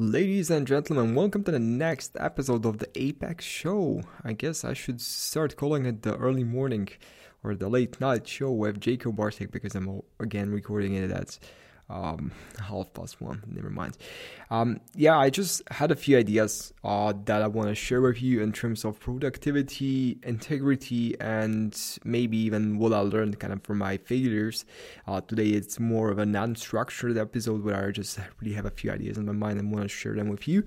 Ladies and gentlemen, welcome to the next episode of the Apex Show. I guess I should start calling it the early morning or the late night show with Jacob Bartek because I'm again recording it at um, half past one. Never mind. Um, yeah, I just had a few ideas uh, that I want to share with you in terms of productivity, integrity, and maybe even what I learned kind of from my failures. Uh, today, it's more of a non-structured episode where I just really have a few ideas in my mind and want to share them with you.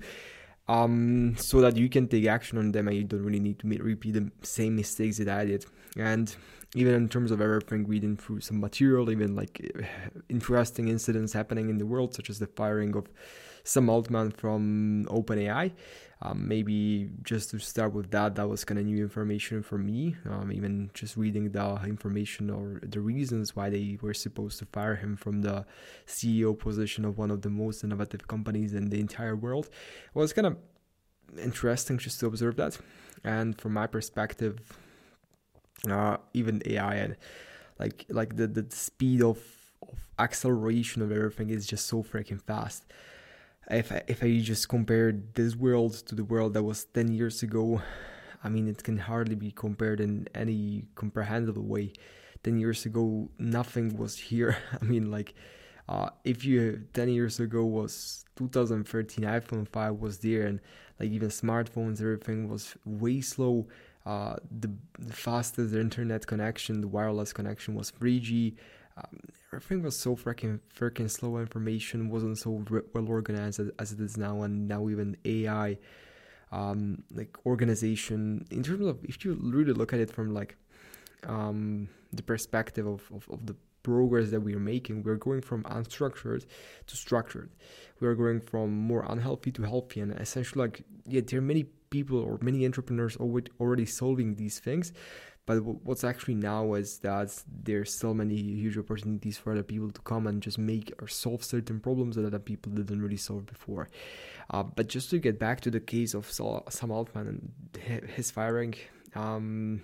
Um, so that you can take action on them and you don't really need to repeat the same mistakes that I did. And even in terms of everything, reading through some material, even like interesting incidents happening in the world, such as the firing of Sam Altman from OpenAI. Um, maybe just to start with that, that was kind of new information for me. Um, even just reading the information or the reasons why they were supposed to fire him from the CEO position of one of the most innovative companies in the entire world was kind of interesting just to observe that. And from my perspective, uh, even AI and like like the, the speed of, of acceleration of everything is just so freaking fast. If I, if I just compare this world to the world that was 10 years ago, I mean, it can hardly be compared in any comprehensible way. 10 years ago, nothing was here. I mean, like, uh, if you 10 years ago was 2013, iPhone 5 was there, and like even smartphones, everything was way slow uh, the, the, fastest internet connection, the wireless connection was 3G. Um, everything was so freaking freaking slow. Information wasn't so re- well organized as, as, it is now, and now even AI, um, like organization. In terms of, if you really look at it from like um, the perspective of, of, of the progress that we are making. We're going from unstructured to structured. We are going from more unhealthy to healthy, and essentially, like yeah, there are many people or many entrepreneurs already solving these things. But what's actually now is that there's so many huge opportunities for other people to come and just make or solve certain problems that other people didn't really solve before. Uh, but just to get back to the case of Sam Altman and his firing, um,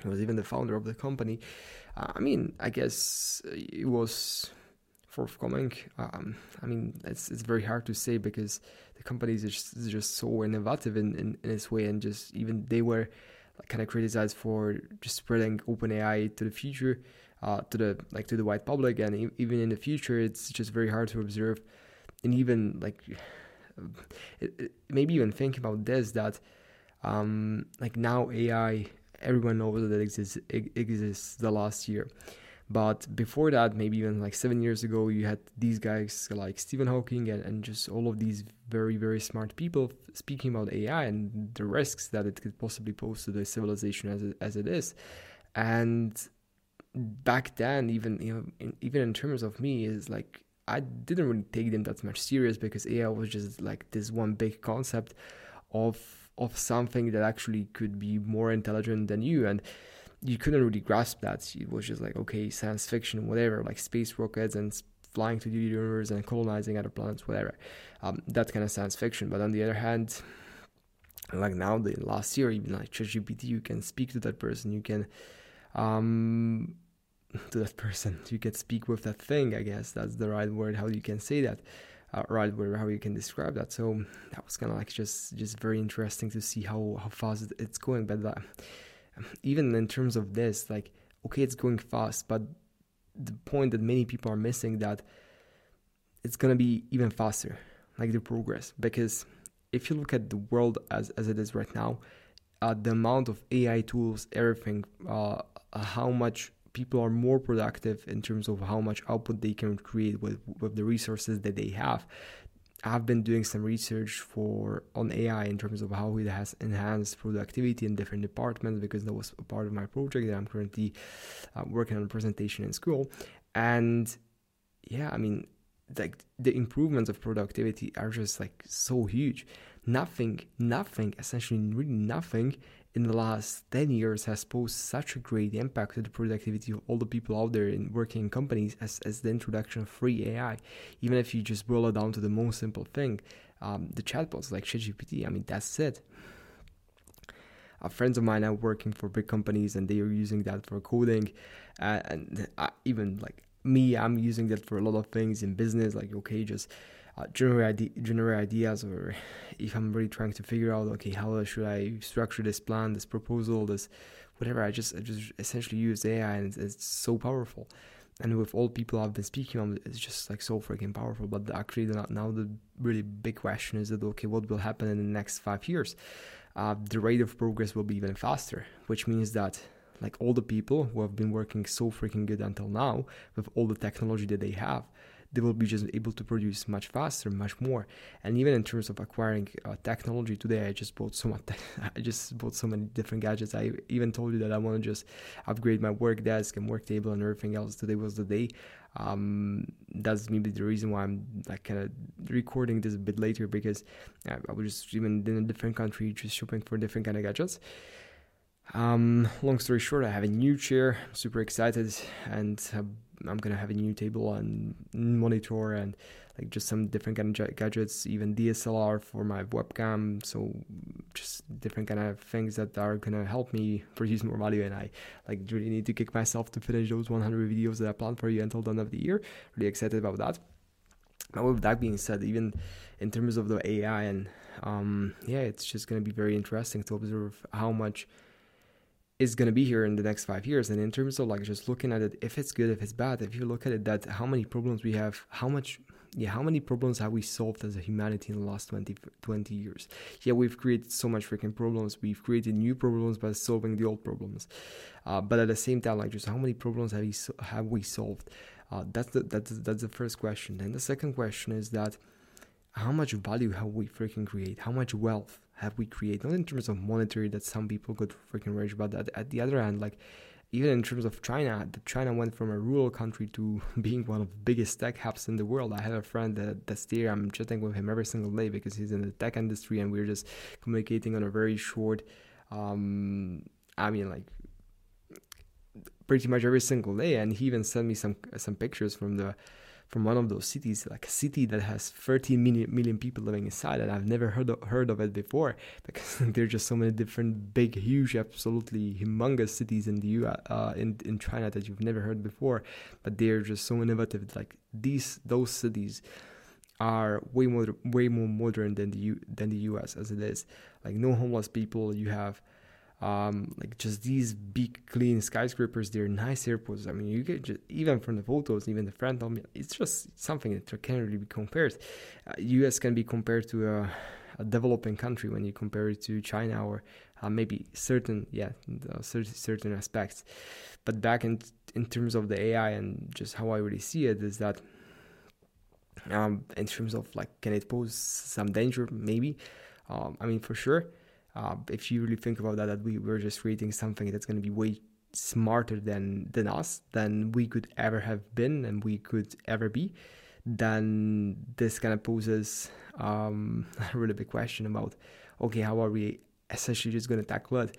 he was even the founder of the company. Uh, I mean, I guess it was forthcoming. Um, I mean, it's it's very hard to say because company is just, just so innovative in, in, in its way, and just even they were kind of criticized for just spreading OpenAI to the future, uh, to the like to the wide public, and e- even in the future, it's just very hard to observe, and even like it, it, maybe even think about this that um, like now AI everyone knows that it exists it exists the last year but before that, maybe even like seven years ago, you had these guys like Stephen Hawking and, and just all of these very, very smart people speaking about AI and the risks that it could possibly pose to the civilization as it, as it is. And back then, even you know, in, even in terms of me, is like I didn't really take them that much serious because AI was just like this one big concept of of something that actually could be more intelligent than you and you couldn't really grasp that. It was just like, okay, science fiction, whatever, like space rockets and flying to the universe and colonizing other planets, whatever. Um, that kind of science fiction. But on the other hand, like now, the last year, even like ChatGPT, you can speak to that person. You can, um, to that person, you can speak with that thing. I guess that's the right word. How you can say that. Uh, right word how you can describe that so that was kind of like just just very interesting to see how how fast it's going but uh, even in terms of this, like, okay, it's going fast, but the point that many people are missing that it's gonna be even faster, like the progress. Because if you look at the world as as it is right now, uh, the amount of AI tools, everything, uh, how much people are more productive in terms of how much output they can create with with the resources that they have I've been doing some research for on AI in terms of how it has enhanced productivity in different departments because that was a part of my project that I'm currently uh, working on a presentation in school. And yeah, I mean, like the improvements of productivity are just like so huge. Nothing, nothing, essentially, really nothing in the last 10 years has posed such a great impact to the productivity of all the people out there in working in companies as, as the introduction of free AI. Even if you just boil it down to the most simple thing, um, the chatbots like ChatGPT, I mean, that's it. Uh, friends of mine are working for big companies and they are using that for coding. Uh, and uh, even like me, I'm using that for a lot of things in business, like, okay, just uh, generate ide- generate ideas, or if I'm really trying to figure out, okay, how should I structure this plan, this proposal, this whatever. I just I just essentially use AI, and it's, it's so powerful. And with all people I've been speaking on, it's just like so freaking powerful. But actually, now the really big question is that okay, what will happen in the next five years? Uh, the rate of progress will be even faster, which means that like all the people who have been working so freaking good until now with all the technology that they have they will be just able to produce much faster, much more. And even in terms of acquiring uh, technology today, I just bought so much. I just bought so many different gadgets. I even told you that I want to just upgrade my work desk and work table and everything else. Today was the day. Um, that's maybe the reason why I'm like kind of recording this a bit later because I, I was just even in a different country, just shopping for different kind of gadgets. Um, long story short, I have a new chair. I'm super excited, and uh, I'm gonna have a new table and monitor and like just some different kind of gadgets, even DSLR for my webcam. So just different kind of things that are gonna help me produce more value. And I like really need to kick myself to finish those 100 videos that I planned for you until the end of the year. Really excited about that. Now with that being said, even in terms of the AI and um, yeah, it's just gonna be very interesting to observe how much is going to be here in the next five years. And in terms of like just looking at it, if it's good, if it's bad, if you look at it, that how many problems we have, how much, yeah, how many problems have we solved as a humanity in the last 20, 20 years? Yeah, we've created so much freaking problems. We've created new problems by solving the old problems. Uh, but at the same time, like just how many problems have we, have we solved? Uh, that's the that's that's the first question. And the second question is that how much value have we freaking create? How much wealth have we created? Not in terms of monetary that some people could freaking rage about that. at the other hand, like even in terms of China, the China went from a rural country to being one of the biggest tech hubs in the world. I have a friend that, that's there. I'm chatting with him every single day because he's in the tech industry, and we're just communicating on a very short. Um, I mean, like pretty much every single day. And he even sent me some some pictures from the from one of those cities, like a city that has 30 million, million people living inside, and I've never heard of, heard of it before because there are just so many different big, huge, absolutely humongous cities in the U uh, in in China that you've never heard before, but they're just so innovative. Like these, those cities are way more way more modern than the U, than the U.S. as it is. Like no homeless people. You have um, like just these big clean skyscrapers they're nice airports. I mean you get just, even from the photos even the told me it's just something that can't really be compared. Uh, us can be compared to a, a, developing country when you compare it to china or uh, maybe certain yeah certain, certain aspects. But back in in terms of the ai and just how i really see it is that um, in terms of like can it pose some danger? Maybe. Um, i mean for sure uh, if you really think about that, that we were just creating something that's going to be way smarter than than us than we could ever have been and we could ever be, then this kind of poses um, a really big question about okay, how are we essentially just going to tackle it?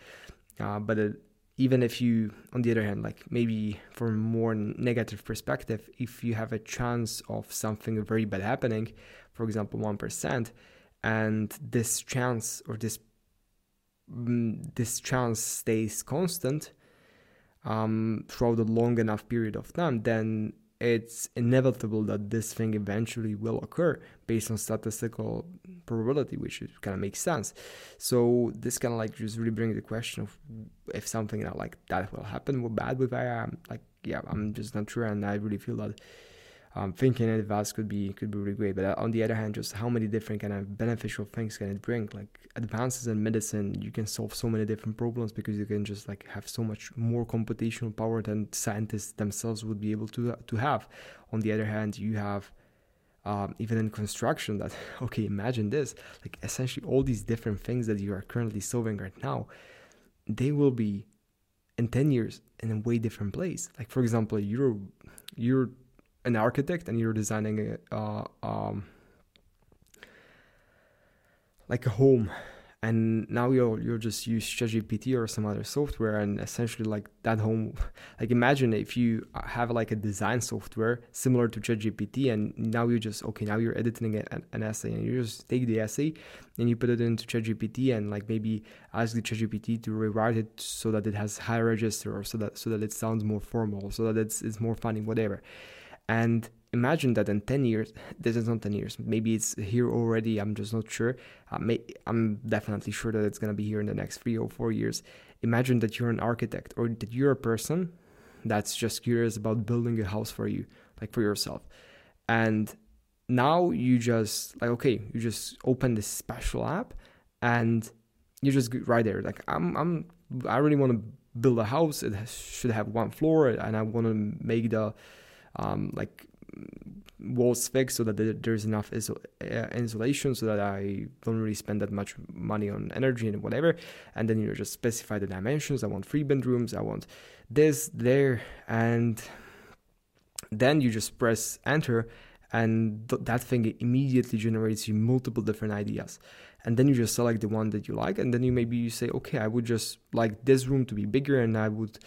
Uh, but uh, even if you, on the other hand, like maybe from a more negative perspective, if you have a chance of something very bad happening, for example, one percent, and this chance or this this chance stays constant um, throughout a long enough period of time, then it's inevitable that this thing eventually will occur based on statistical probability, which kind of makes sense. So this kind of like just really brings the question of if something like that will happen, what bad with I'm like, yeah, I'm just not sure, and I really feel that um, thinking in advance could be could be really great. But uh, on the other hand, just how many different kind of beneficial things can it bring? Like advances in medicine, you can solve so many different problems because you can just like have so much more computational power than scientists themselves would be able to to have. On the other hand, you have um, even in construction that okay imagine this like essentially all these different things that you are currently solving right now they will be in 10 years in a way different place like for example you're you're an architect and you're designing a, uh, um, like a home. And now you'll you'll just use ChatGPT or some other software and essentially like that home like imagine if you have like a design software similar to ChatGPT and now you just okay now you're editing an, an essay and you just take the essay and you put it into ChatGPT and like maybe ask the ChatGPT to rewrite it so that it has higher register or so that so that it sounds more formal so that it's it's more funny whatever and imagine that in 10 years this is not 10 years maybe it's here already i'm just not sure. Uh, may, i'm definitely sure that it's going to be here in the next three or four years. Imagine that you're an architect or that you're a person that's just curious about building a house for you like for yourself. And now you just like okay you just open this special app and you just right there. Like i'm i'm i really want to build a house. It has, should have one floor and i want to make the um like walls fixed so that there's enough uh, insulation so that I don't really spend that much money on energy and whatever. And then you just specify the dimensions. I want three bedrooms. I want this, there, and then you just press enter, and th- that thing immediately generates you multiple different ideas. And then you just select the one that you like, and then you maybe you say, okay, I would just like this room to be bigger, and I would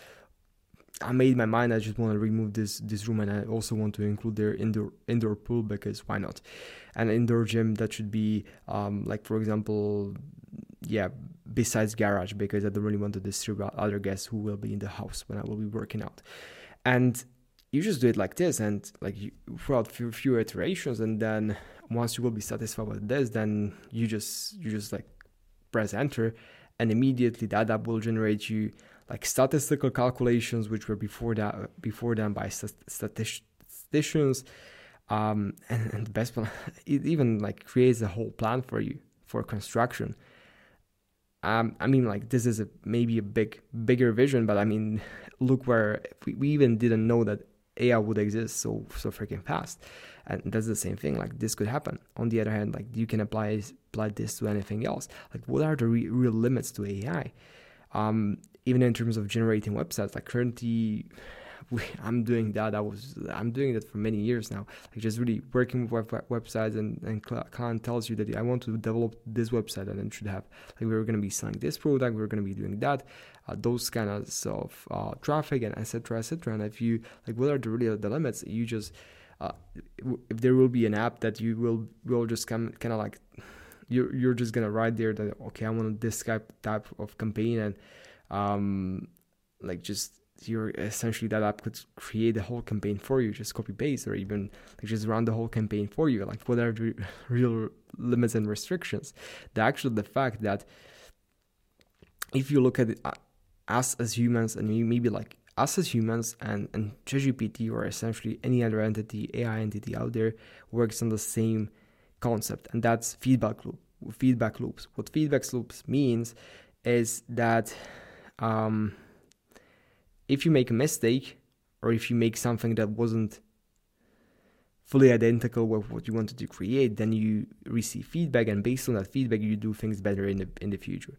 I made my mind. I just want to remove this this room, and I also want to include their indoor indoor pool because why not? An indoor gym that should be um, like, for example, yeah, besides garage because I don't really want to disturb other guests who will be in the house when I will be working out. And you just do it like this, and like you, throughout few, few iterations, and then once you will be satisfied with this, then you just you just like press enter, and immediately that app will generate you like statistical calculations, which were before that before done by statisticians. Um, and, and the best one, it even like creates a whole plan for you for construction. Um, I mean, like this is a maybe a big bigger vision, but I mean, look where we, we even didn't know that AI would exist so so freaking fast, and that's the same thing. Like this could happen. On the other hand, like you can apply apply this to anything else. Like what are the re- real limits to AI? Um, even in terms of generating websites, like currently I'm doing that. I was I'm doing that for many years now. Like just really working with web, websites and and client tells you that I want to develop this website and it should have like we're going to be selling this product, we're going to be doing that, uh, those kind of uh, traffic and etc. etc. And if you like, what are the really the limits? You just uh, if there will be an app that you will will just come kind of like you're you're just gonna write there that okay I want this type of campaign and um, like just you're essentially that app could create the whole campaign for you, just copy paste or even like just run the whole campaign for you. Like what are the real limits and restrictions? The actual the fact that if you look at uh, us as humans and maybe like us as humans and, and ChatGPT or essentially any other entity, AI entity out there works on the same concept and that's feedback loop feedback loops. What feedback loops means is that um, if you make a mistake or if you make something that wasn't fully identical with what you wanted to create, then you receive feedback, and based on that feedback, you do things better in the in the future.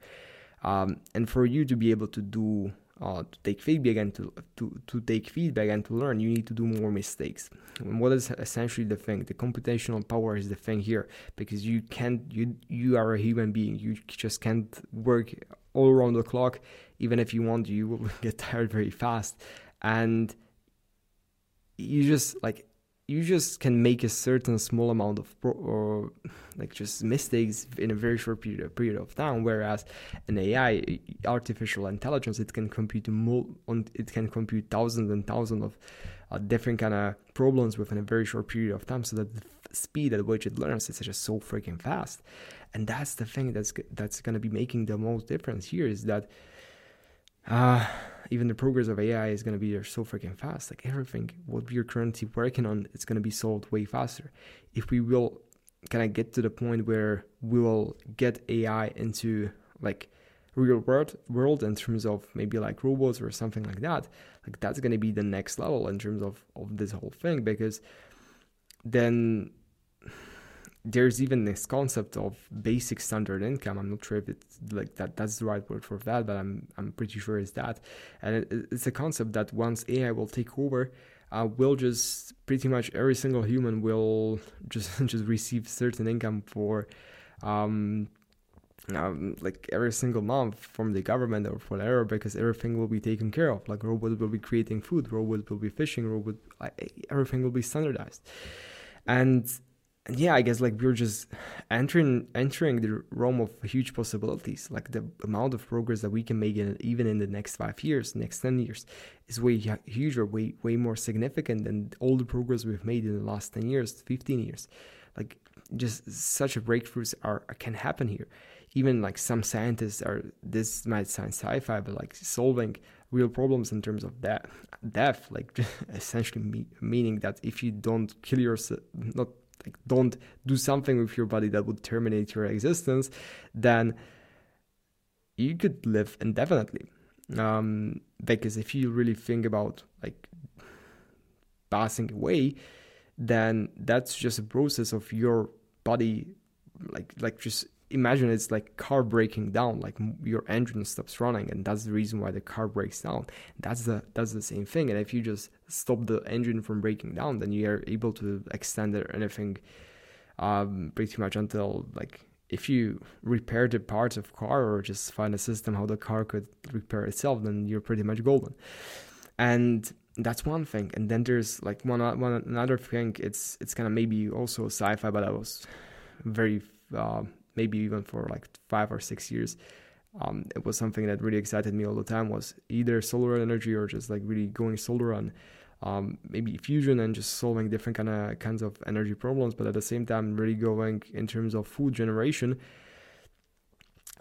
Um, and for you to be able to do uh, to take feedback and to, to to take feedback and to learn, you need to do more mistakes. And what is essentially the thing? The computational power is the thing here because you can't you you are a human being. You just can't work all around the clock even if you want you will get tired very fast and you just like you just can make a certain small amount of pro- or like just mistakes in a very short period, period of time whereas an ai artificial intelligence it can compute mul- it can compute thousands and thousands of uh, different kind of problems within a very short period of time so that the f- speed at which it learns is just so freaking fast. And that's the thing that's that's going to be making the most difference here is that uh, even the progress of AI is going to be so freaking fast. Like everything, what we are currently working on, it's going to be solved way faster. If we will kind of get to the point where we will get AI into like real world world in terms of maybe like robots or something like that, like that's going to be the next level in terms of of this whole thing because then there's even this concept of basic standard income. I'm not sure if it's like that. That's the right word for that, but I'm I'm pretty sure it's that. And it, it's a concept that once AI will take over, uh, will just pretty much every single human will just just receive certain income for. Um, um, like every single month from the government or whatever, because everything will be taken care of. Like robots will be creating food, robots will be fishing, robot, everything will be standardized, and and yeah, I guess like we're just entering entering the realm of huge possibilities. Like the amount of progress that we can make in even in the next five years, next ten years, is way huger, way way more significant than all the progress we've made in the last ten years, fifteen years. Like just such a breakthroughs are can happen here. Even like some scientists are this might sound sci-fi, but like solving real problems in terms of death, death, like essentially me, meaning that if you don't kill yourself, not like don't do something with your body that would terminate your existence, then you could live indefinitely. Um, because if you really think about like passing away, then that's just a process of your body, like like just imagine it's like car breaking down like your engine stops running and that's the reason why the car breaks down. That's the that's the same thing and if you just stop the engine from breaking down then you are able to extend it or anything um, pretty much until like if you repair the parts of car or just find a system how the car could repair itself then you're pretty much golden. And that's one thing and then there's like one one another thing it's it's kind of maybe also sci-fi but i was very uh, maybe even for like five or six years. Um, it was something that really excited me all the time was either solar energy or just like really going solar on um, maybe fusion and just solving different kind of kinds of energy problems but at the same time really going in terms of food generation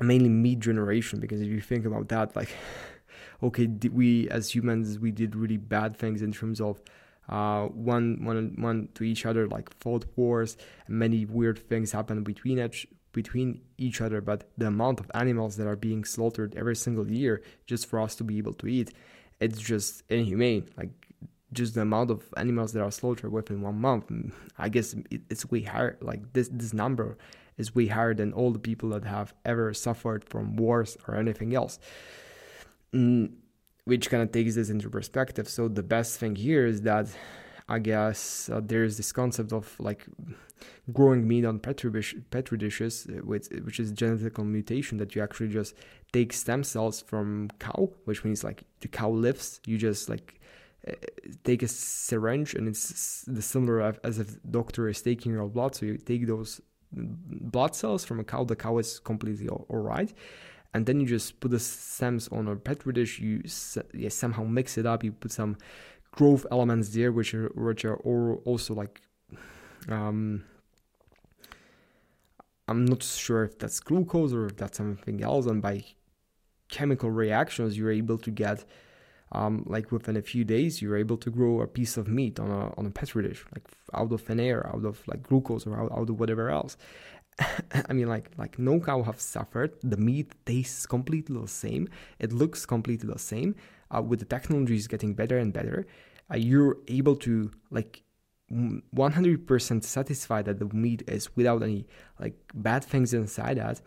mainly meat generation because if you think about that like okay we as humans we did really bad things in terms of uh, one, one, one to each other, like fought wars, and many weird things happened between each between each other, but the amount of animals that are being slaughtered every single year just for us to be able to eat, it's just inhumane. Like just the amount of animals that are slaughtered within one month, I guess it's way higher. Like this this number is way higher than all the people that have ever suffered from wars or anything else. Mm, which kind of takes this into perspective. So the best thing here is that I guess uh, there's this concept of like growing meat on petri, petri dishes, uh, which, which is genetical mutation that you actually just take stem cells from cow, which means like the cow lives. You just like uh, take a syringe and it's the similar as if doctor is taking your blood. So you take those blood cells from a cow. The cow is completely all, all right and then you just put the stems on a petri dish. You yeah, somehow mix it up. You put some growth elements there, which are which are also like um, I'm not sure if that's glucose or if that's something else. And by chemical reactions, you're able to get um, like within a few days, you're able to grow a piece of meat on a on a petri dish, like out of thin air, out of like glucose or out, out of whatever else. I mean, like like no cow have suffered. The meat tastes completely the same. It looks completely the same uh, with the technologies getting better and better, uh, you're able to like 100% satisfied that the meat is without any like bad things inside that.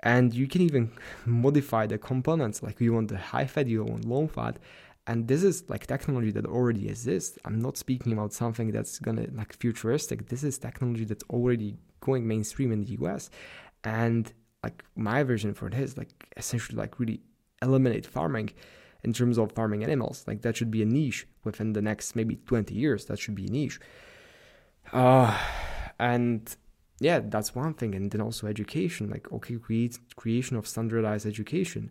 And you can even modify the components like you want the high fat you want low fat. And this is like technology that already exists. I'm not speaking about something that's gonna like futuristic. This is technology that's already going mainstream in the us and like my version for this like essentially like really eliminate farming in terms of farming animals. Like that should be a niche within the next maybe 20 years. That should be a niche. Uh, and yeah, that's one thing. And then also education, like okay, create creation of standardized education.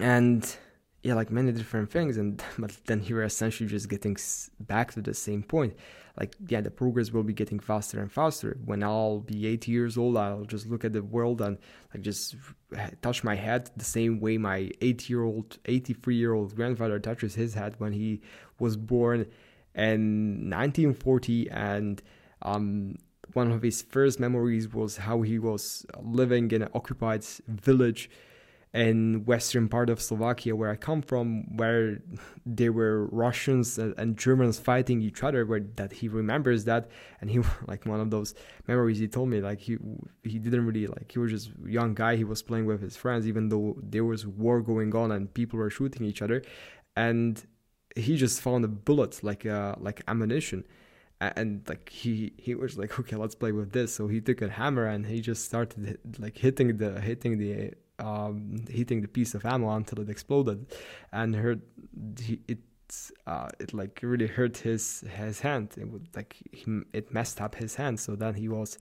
And yeah, like many different things. And but then here essentially just getting back to the same point like yeah the progress will be getting faster and faster when i'll be 80 years old i'll just look at the world and like just touch my head the same way my 80 year old 83 year old grandfather touches his head when he was born in 1940 and um, one of his first memories was how he was living in an occupied village in western part of Slovakia where I come from, where there were Russians and Germans fighting each other, where that he remembers that, and he like one of those memories. He told me like he he didn't really like he was just young guy. He was playing with his friends even though there was war going on and people were shooting each other, and he just found a bullet like uh like ammunition. And like he he was like okay let's play with this. So he took a hammer and he just started like hitting the hitting the um, hitting the piece of ammo until it exploded, and he, it uh, it like really hurt his his hand. It would like he, it messed up his hand. So then he was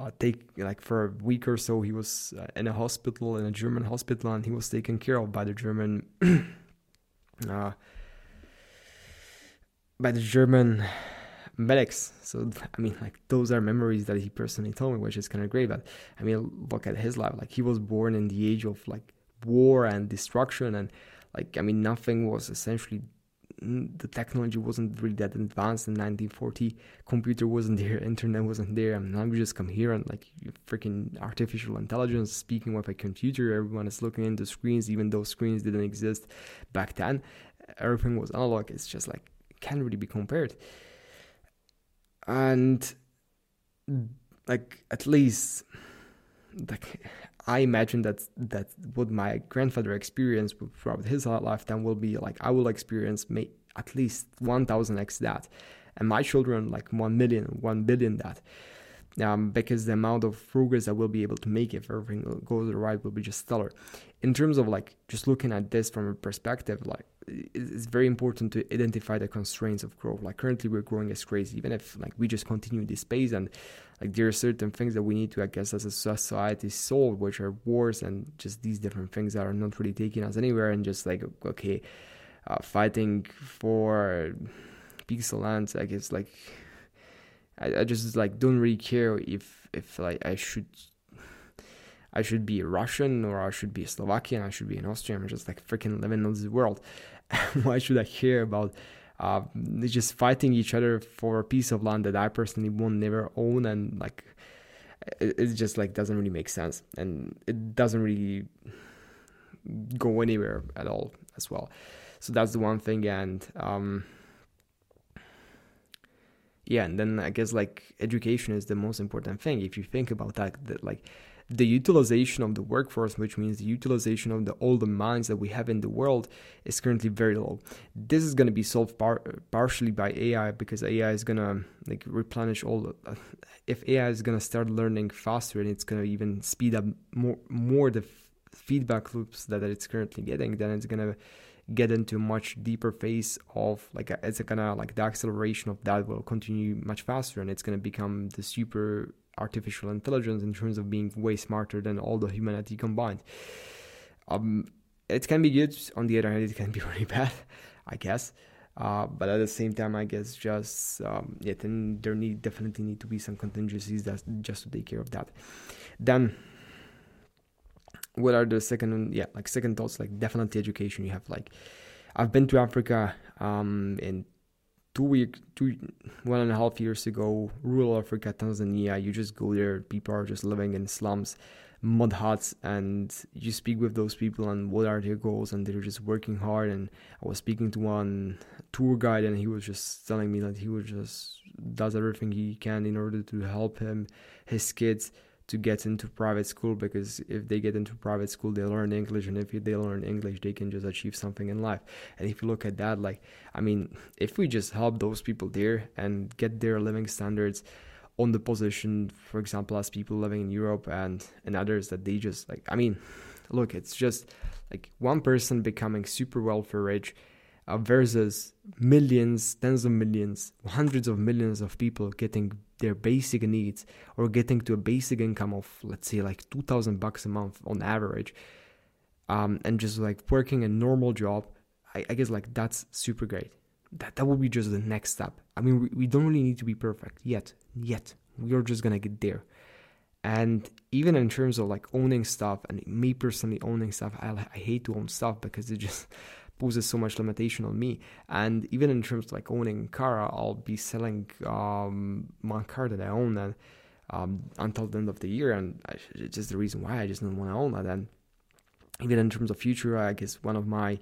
uh, take like for a week or so he was uh, in a hospital in a German hospital and he was taken care of by the German uh, by the German medics. So I mean, like those are memories that he personally told me, which is kind of great. But I mean, look at his life. Like he was born in the age of like war and destruction, and like I mean, nothing was essentially the technology wasn't really that advanced in 1940 computer wasn't there internet wasn't there and now we just come here and like freaking artificial intelligence speaking with a computer everyone is looking into screens even though screens didn't exist back then everything was analog it's just like can't really be compared and like at least like I imagine that that what my grandfather experienced throughout his lifetime will be like I will experience may, at least 1000x that and my children like 1 million 1 billion that um, because the amount of progress I will be able to make if everything goes right will be just stellar. In terms of like just looking at this from a perspective, like it's very important to identify the constraints of growth. Like currently we're growing as crazy, even if like we just continue this pace and like there are certain things that we need to, I guess, as a society solve, which are wars and just these different things that are not really taking us anywhere and just like okay, uh, fighting for of lands. I guess like I, I just like don't really care if if like I should I should be a Russian or I should be a Slovakian, I should be an Austrian. I'm just like freaking living in this world. Why should I care about uh, just fighting each other for a piece of land that I personally won't never own and like it, it just like doesn't really make sense and it doesn't really go anywhere at all as well. So that's the one thing and um, yeah and then i guess like education is the most important thing if you think about that that like the utilization of the workforce which means the utilization of the all the minds that we have in the world is currently very low. This is going to be solved par- partially by ai because ai is going to like replenish all uh, if ai is going to start learning faster and it's going to even speed up more more the f- feedback loops that it's currently getting then it's going to get into a much deeper phase of like it's a, kind gonna like the acceleration of that will continue much faster and it's gonna become the super artificial intelligence in terms of being way smarter than all the humanity combined. Um, it can be good. On the other hand, it can be really bad, I guess. Uh, but at the same time, I guess just um, yeah, then there need definitely need to be some contingencies that just to take care of that. Then what are the second yeah like second thoughts like definitely education. You have like i've been to africa um in two week two one and a half years ago rural africa tanzania. You just go there people are just living in slums mud huts and you speak with those people and what are their goals and they're just working hard. And i was speaking to one tour guide and he was just telling me that he was just does everything he can in order to help him his kids to get into private school because if they get into private school they learn english and if they learn english they can just achieve something in life. And if you look at that like i mean if we just help those people there and get their living standards on the position for example as people living in europe and and others that they just like i mean look it's just like one person becoming super wealthy rich uh, versus millions, tens of millions, hundreds of millions of people getting their basic needs or getting to a basic income of let's say like 2000 bucks a month on average um, and just like working a normal job I, I, guess like that's super great. That that would be just the next step. I mean we, we don't really need to be perfect yet yet. We're just gonna get there. And even in terms of like owning stuff and me personally owning stuff i, I hate to own stuff because it just poses so much limitation on me. And even in terms of like owning car, I'll be selling um, my car that I own and um, until the end of the year, and I, it's just the reason why I just don't want to own that. And even in terms of future, I guess one of my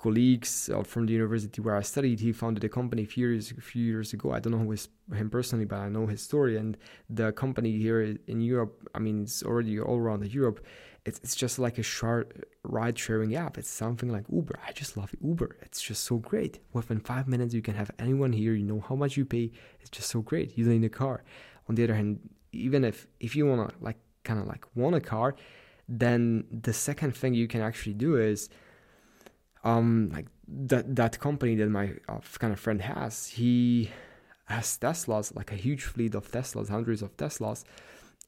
colleagues from the university where I studied, he founded a company a few years, a few years ago. I don't know him personally, but I know his story. And the company here in Europe, I mean, it's already all around Europe it's, it's just like a short ride sharing app. It's something like Uber. I just love Uber. It's just so great. Within five minutes, you can have anyone here. You know how much you pay. It's just so great. You don't need a car. On the other hand, even if if you wanna like kind of like want a car, then the second thing you can actually do is um, like that that company that my uh, kind of friend has, he has Teslas, like a huge fleet of Teslas, hundreds of Teslas.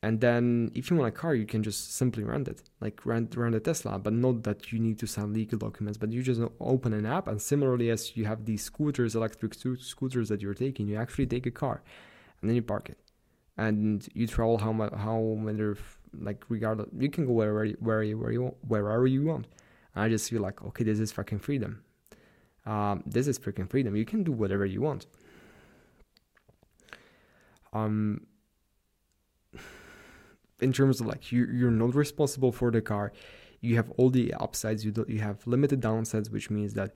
And then if you want a car, you can just simply rent it, like rent rent a Tesla, but not that you need to sign legal documents, but you just open an app. And similarly, as you have these scooters, electric scooters that you're taking, you actually take a car, and then you park it, and you travel how much, how many, like regardless, you can go wherever where you, where you wherever you want. And I just feel like, okay, this is fucking freedom. Um, this is freaking freedom. You can do whatever you want. Um, in terms of like you you're not responsible for the car. You have all the upsides you do, you have limited downsides which means that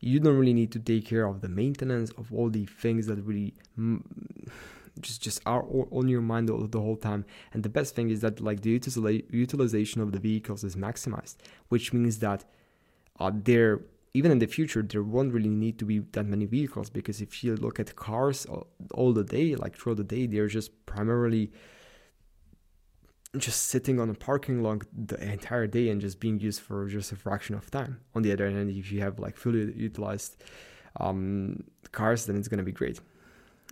you don't really need to take care of the maintenance of all the things that really mm, just just are on your mind all, the whole time. And the best thing is that like the utilization of the vehicles is maximized which means that uh, there even in the future there won't really need to be that many vehicles because if you look at cars all, all the day like throughout the day they're just primarily just sitting on a parking lot the entire day and just being used for just a fraction of time. On the other hand, if you have like fully utilized um, cars, then it's gonna be great.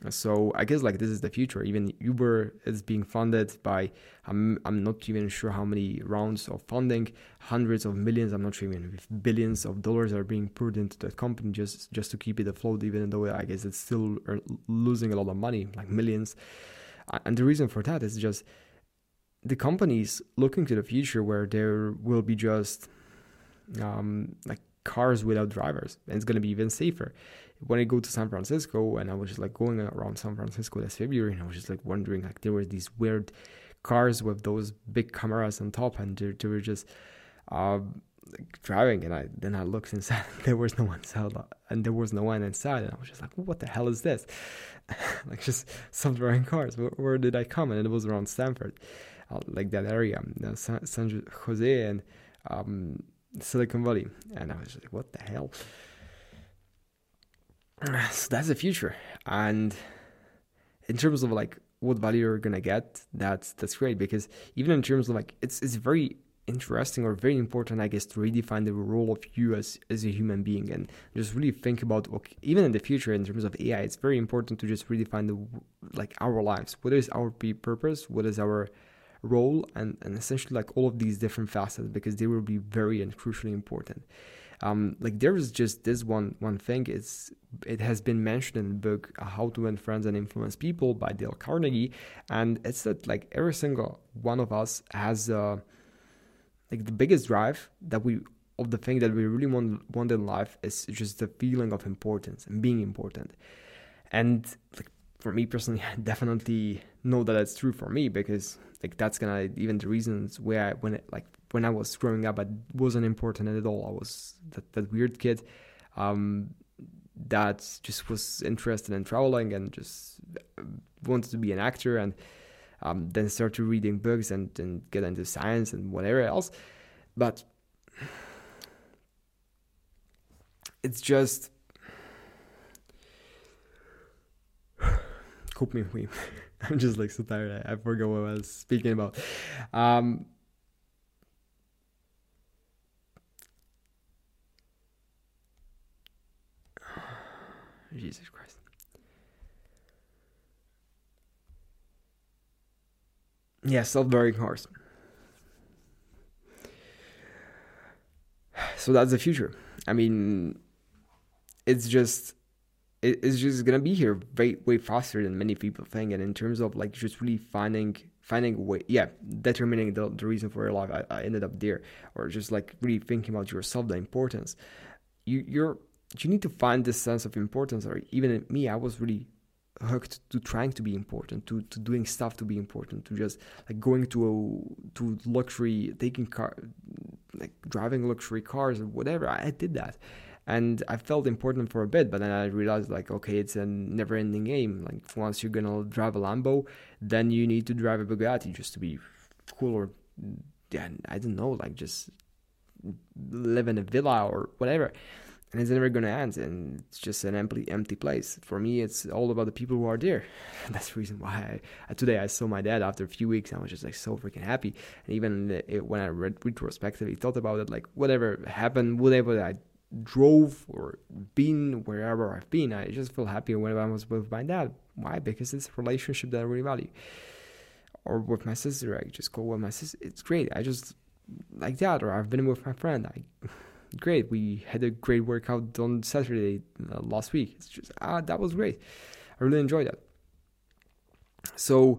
So I guess like this is the future. Even Uber is being funded by I'm I'm not even sure how many rounds of funding, hundreds of millions. I'm not sure even if billions of dollars are being poured into that company just just to keep it afloat. Even though I guess it's still losing a lot of money, like millions. And the reason for that is just the companies looking to the future where there will be just um, like cars without drivers and it's going to be even safer. When i go to san francisco and i was just like going around san francisco this february and i was just like wondering like there were these weird cars with those big cameras on top and they, they were just uh, like driving and i then i looked inside there was no one inside and there was no one inside and i was just like what the hell is this? Like just self-driving cars. Where, where did i come? And it was around stanford like that area, um, San, San Jose and um, Silicon Valley. And I was like, what the hell? So that's the future. And in terms of like what value you're gonna get, that's that's great because even in terms of like it's it's very interesting or very important, I guess, to redefine the role of you as as a human being and just really think about okay, even in the future in terms of AI, it's very important to just redefine the like our lives. What is our purpose? What is our role and, and essentially like all of these different facets because they will be very and crucially important. Um, like there is just this one one thing. It's it has been mentioned in the book uh, How to Win Friends and Influence People by Dale Carnegie, and it's that like every single one of us has uh, like the biggest drive that we of the thing that we really want want in life is just the feeling of importance and being important, and like for me personally, I definitely know that that's true for me because like that's gonna even the reasons where I, when it, like when I was growing up, I wasn't important at all. I was that, that weird kid um, that just was interested in traveling and just wanted to be an actor and um, then started reading books and, then get into science and whatever else. But it's just coop me I'm just like so tired. I, I forgot what I was speaking about. Um, Jesus Christ. Yeah, self-driving cars. So that's the future. I mean, it's just it's just gonna be here way way faster than many people think. And in terms of like just really finding finding a way, yeah, determining the, the reason for your life, I, I ended up there, or just like really thinking about yourself, the importance. You you're you need to find this sense of importance. Or even me, I was really hooked to trying to be important, to to doing stuff to be important, to just like going to a to luxury, taking car, like driving luxury cars or whatever. I, I did that and I felt important for a bit, but then I realized like, okay, it's a never-ending game. Like once you're gonna drive a Lambo, then you need to drive a Bugatti just to be cool, or yeah, I don't know, like just live in a villa or whatever. And it's never gonna end, and it's just an empty, empty place. For me, it's all about the people who are there. That's the reason why I, today I saw my dad after a few weeks. And I was just like so freaking happy. And even eh, when I read retrospectively, thought about it, like whatever happened, whatever I drove or been wherever I've been, I just feel happy whenever I was with my dad. Why? Because it's a relationship that I really value. Or with my sister, I just go with my sister. It's great. I just like that. Or I've been with my friend. I great. We had a great workout on Saturday uh, last week. It's just ah, that was great. I really enjoyed that. So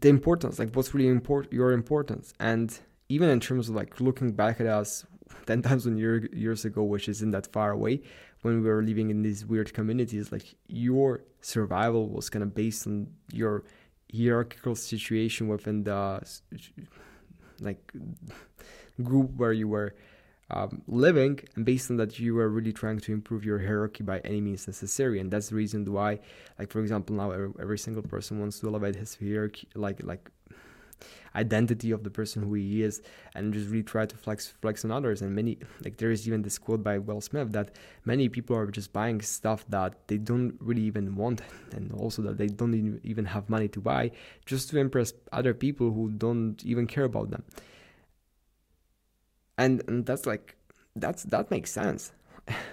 the importance, like what's really important, your importance, and even in terms of like looking back at us 10 thousand year, years ago, which isn't that far away, when we were living in these weird communities, like your survival was kind of based on your hierarchical situation within the like group where you were um, living, and based on that, you were really trying to improve your hierarchy by any means necessary, and that's the reason why, like for example, now every, every single person wants to elevate his hierarchy, like like identity of the person who he is and just really try to flex flex on others. And many like there is even this quote by Will Smith that many people are just buying stuff that they don't really even want and also that they don't even have money to buy just to impress other people who don't even care about them. And, and that's like that's that makes sense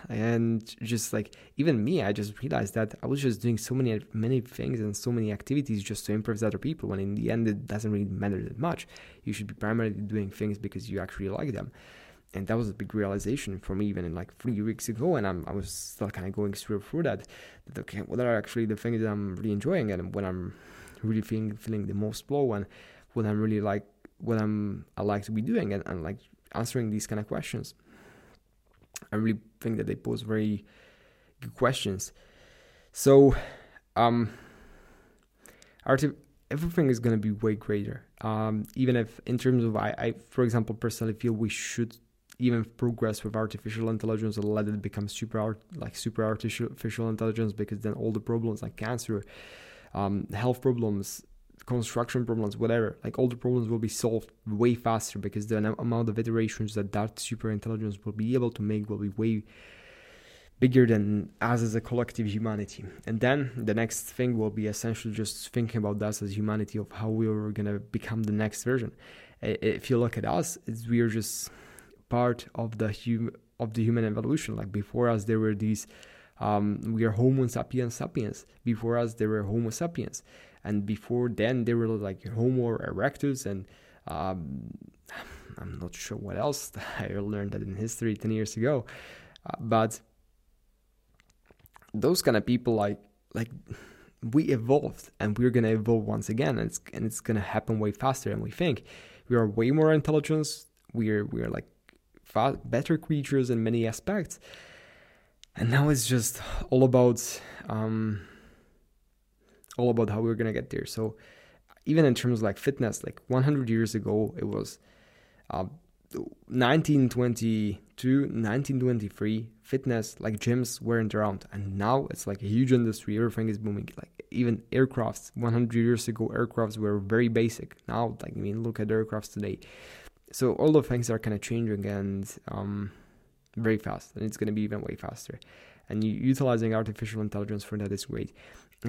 and just like even me i just realized that i was just doing so many many things and so many activities just to impress other people when in the end it doesn't really matter that much. You should be primarily doing things because you actually like them. And that was a big realization for me even in like three weeks ago and I'm, i was still kind of going through through that that okay what are actually the things that i'm really enjoying and when i'm really feeling feeling the most flow and what i'm really like what i'm i like to be doing and, and like answering these kind of questions I really think that they pose very good questions. So, um, arti- everything is going to be way greater. Um, even if, in terms of, I, I, for example, personally feel we should even progress with artificial intelligence and let it become super art, like super artificial intelligence because then all the problems like cancer, um, health problems, construction problems, whatever, like all the problems will be solved way faster because the amount of iterations that that super intelligence will be able to make will be way bigger than us as a collective humanity. And then the next thing will be essentially just thinking about us as humanity of how we are going to become the next version. If you look at us, we are just part of the hum- of the human evolution. Like before us, there were these. Um, we are Homo sapiens sapiens. Before us, there were Homo sapiens and before then they were like Homo erectus and um, I'm not sure what else. I learned that in history 10 years ago, uh, but those kind of people like like we evolved and we're gonna evolve once again and it's and it's gonna happen way faster than we think. We are way more intelligent. We are we are like better creatures in many aspects, and now it's just all about um, all about how we are gonna get there. So even in terms of like fitness, like 100 years ago, it was uh, 1922, 1923, fitness like gyms weren't around, and now it's like a huge industry. Everything is booming. Like even aircrafts, 100 years ago, aircrafts were very basic. Now, like I mean, look at aircrafts today. So all the things are kind of changing and um, very fast, and it's going to be even way faster. And utilizing artificial intelligence for that is great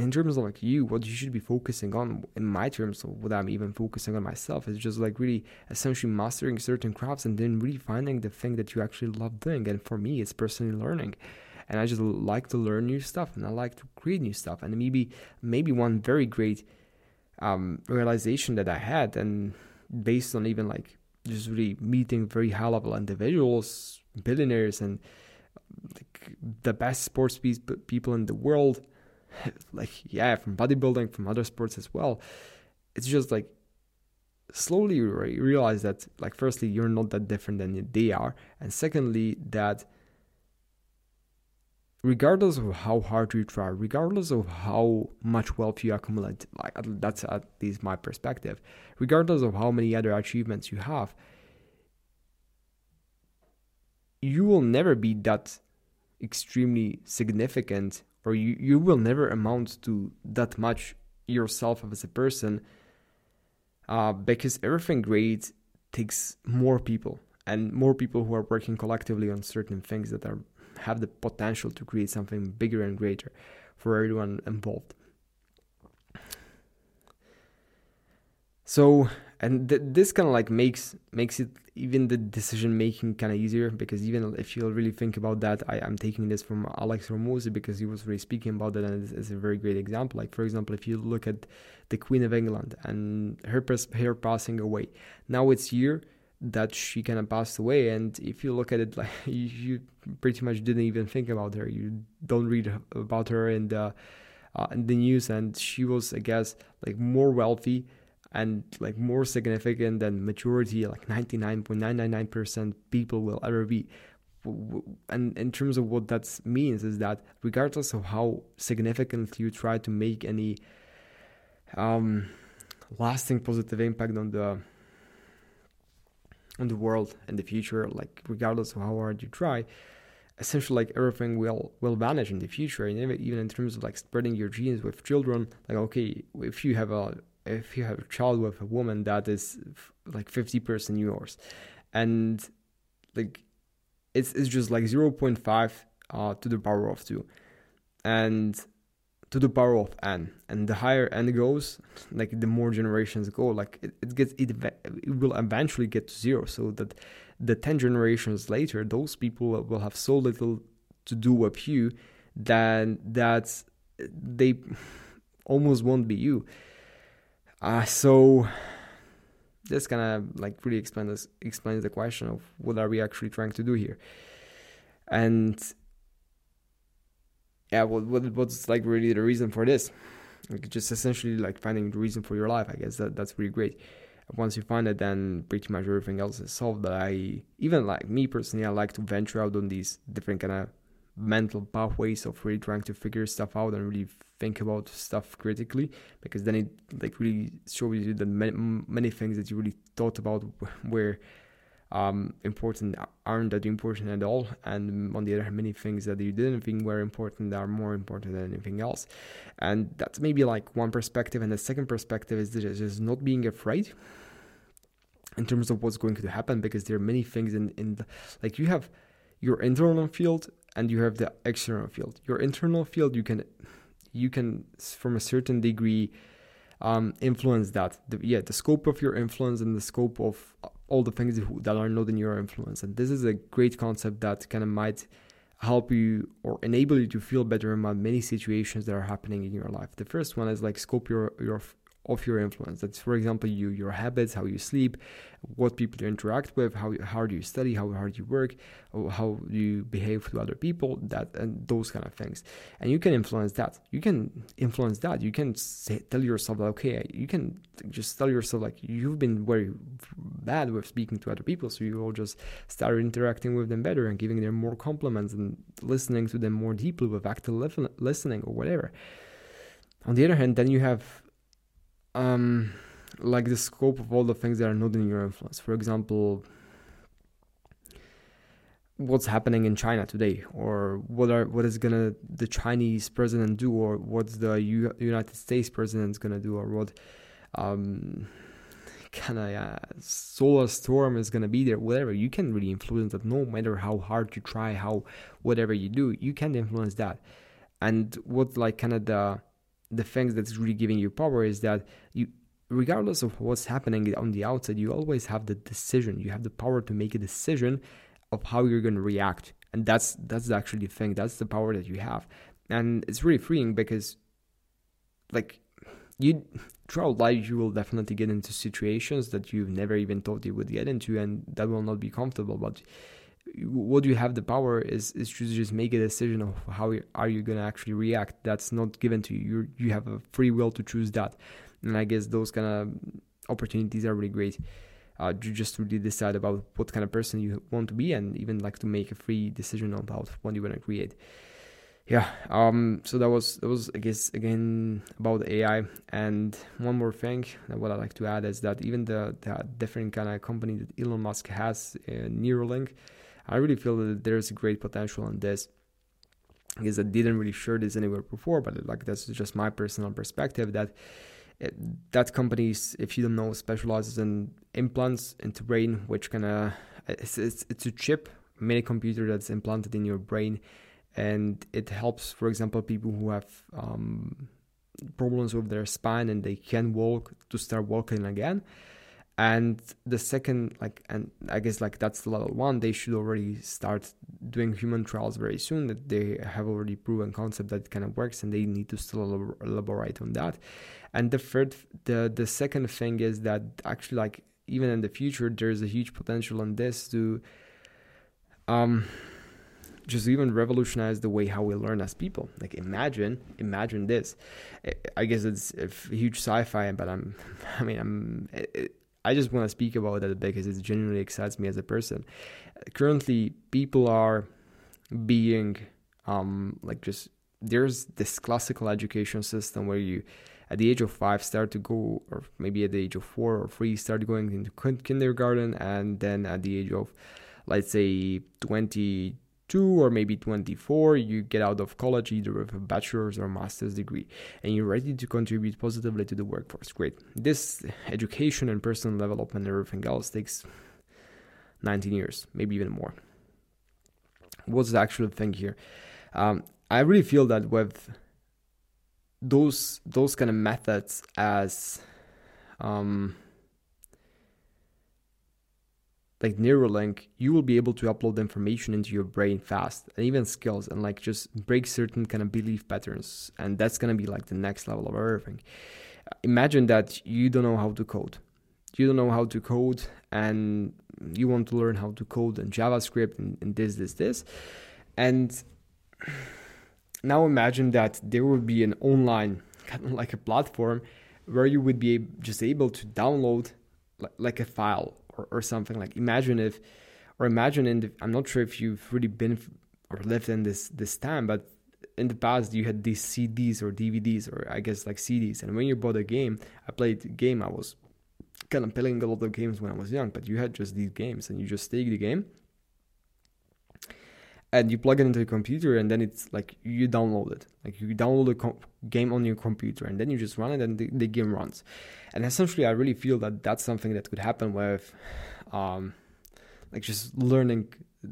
in terms of like you, what you should be focusing on, in my terms, what I'm even focusing on myself, is just like really essentially mastering certain crafts and then really finding the thing that you actually love doing. And for me, it's personally learning. And I just like to learn new stuff and I like to create new stuff. And maybe, maybe one very great um, realization that I had, and based on even like just really meeting very high level individuals, billionaires, and like the best sports people in the world like yeah from bodybuilding from other sports as well. It's just like slowly you realize that like firstly you're not that different than they are and secondly that regardless of how hard you try regardless of how much wealth you accumulate like that's at least my perspective regardless of how many other achievements you have you will never be that extremely significant or you, you will never amount to that much yourself as a person uh, because everything great takes more people and more people who are working collectively on certain things that are have the potential to create something bigger and greater for everyone involved. So and th- this kind of like makes makes it even the decision making kind of easier because even if you really think about that I, am taking this from alex hormozi because he was really speaking about that and it's, it's, a very great example. Like for example if you look at the queen of england and her, her passing away now it's year that she kind of passed away and if you look at it like you, you, pretty much didn't even think about her. You don't read about her in the uh, in the news and she was i guess like more wealthy and like more significant than majority like 99.999% people will ever be. And in terms of what that means is that regardless of how significant you try to make any um, lasting positive impact on the on the world in the future like regardless of how hard you try essentially like everything will will vanish in the future. And even in terms of like spreading your genes with children like okay if you have a if you have a child with a woman that is like 50% yours. And like it's it's just like 0.5 uh, to the power of 2 and to the power of n. And the higher n goes like the more generations go. Like it, it gets it, it will eventually get to zero. So that the 10 generations later those people will have so little to do with you that that they almost won't be you uh, so this kind of like really explains explains the question of what are we actually trying to do here, and yeah, what, what what's like really the reason for this? Like just essentially like finding the reason for your life. I guess that that's really great. Once you find it, then pretty much everything else is solved. But I even like me personally, I like to venture out on these different kind of mental pathways of really trying to figure stuff out and really think about stuff critically because then it like really shows you that many, many things that you really thought about were um, important aren't that important at all. And on the other hand many things that you didn't think were important are more important than anything else. And that's maybe like one perspective. And the second perspective is just not being afraid in terms of what's going to happen because there are many things in, in the, like you have your internal field and you have the external field. Your internal field, you can, you can from a certain degree, um, influence that. The, yeah, the scope of your influence and the scope of all the things that are not in your influence. And this is a great concept that kind of might help you or enable you to feel better about many situations that are happening in your life. The first one is like scope your your of your influence. That's, for example, you your habits, how you sleep, what people you interact with, how hard you study, how hard you work, uh, how you behave to other people, that and those kind of things. And you can influence that. You can influence that. You can say, tell yourself okay, you can just tell yourself like you've been very bad with speaking to other people, so you will just start interacting with them better and giving them more compliments and listening to them more deeply with active listening or whatever. On the other hand, then you have um, like the scope of all the things that are not in your influence. For example, what's happening in China today, or what are what is gonna the Chinese president do, or what's the U- United States president gonna do, or what um, kind of uh, solar storm is gonna be there. Whatever you can really influence that, no matter how hard you try, how whatever you do, you can influence that. And what like kind of the the things that's really giving you power is that you regardless of what's happening on the outside you always have the decision. You have the power to make a decision of how you're going to react. And that's that's actually the thing. That's the power that you have. And it's really freeing because like you throughout life you will definitely get into situations that you've never even thought you would get into and that will not be comfortable. But what you have the power is is to just make a decision of how are you going to actually react. That's not given to you. You you have a free will to choose that. And i guess those kind of opportunities are really great uh, you just really decide about what kind of person you want to be and even like to make a free decision about what you want to create. Yeah um so that was that was i guess again about ai and one more thing that what i like to add is that even the, the different kind of company that elon musk has uh, neuralink I really feel that there's a great potential in this. Because I didn't really share this anywhere before, but like that's just my personal perspective that it, that companies, if you don't know, specializes in implants into brain, which kind of it's, it's it's a chip, mini computer that's implanted in your brain, and it helps, for example, people who have um, problems with their spine and they can walk to start walking again and the second like and i guess like that's the level one they should already start doing human trials very soon that they have already proven concept that kind of works and they need to still elaborate on that and the third the the second thing is that actually like even in the future there's a huge potential on this to um just even revolutionize the way how we learn as people. Like imagine, imagine this. I guess it's a huge sci-fi, but I'm, I mean, I'm, I just want to speak about that because it genuinely excites me as a person. Currently, people are being, um, like just there's this classical education system where you at the age of five start to go or maybe at the age of four or three start going into kindergarten and then at the age of let's say 20 22 or maybe 24, you get out of college either with a bachelor's or master's degree and you're ready to contribute positively to the workforce. Great. This education and personal development and everything else takes 19 years, maybe even more. What's the actual thing here? Um, I really feel that with those those kind of methods as um, like Neuralink, you will be able to upload information into your brain fast and even skills and like just break certain kind of belief patterns. And that's gonna be like the next level of everything. Imagine that you don't know how to code. You don't know how to code and you want to learn how to code in JavaScript and, and this, this, this. And now imagine that there would be an online kind of like a platform where you would be just able to download like a file or, or something like imagine if or imagine in the, i'm not sure if you've really been or lived in this this time but in the past you had these cds or dvds or i guess like cds and when you bought a game i played game i was kind of playing a lot of games when i was young but you had just these games and you just take the game and you plug it into the computer and then it's like you download it. Like you download a game on your computer and then you just run it and the, the, game runs. And essentially i really feel that that's something that could happen with um, like just learning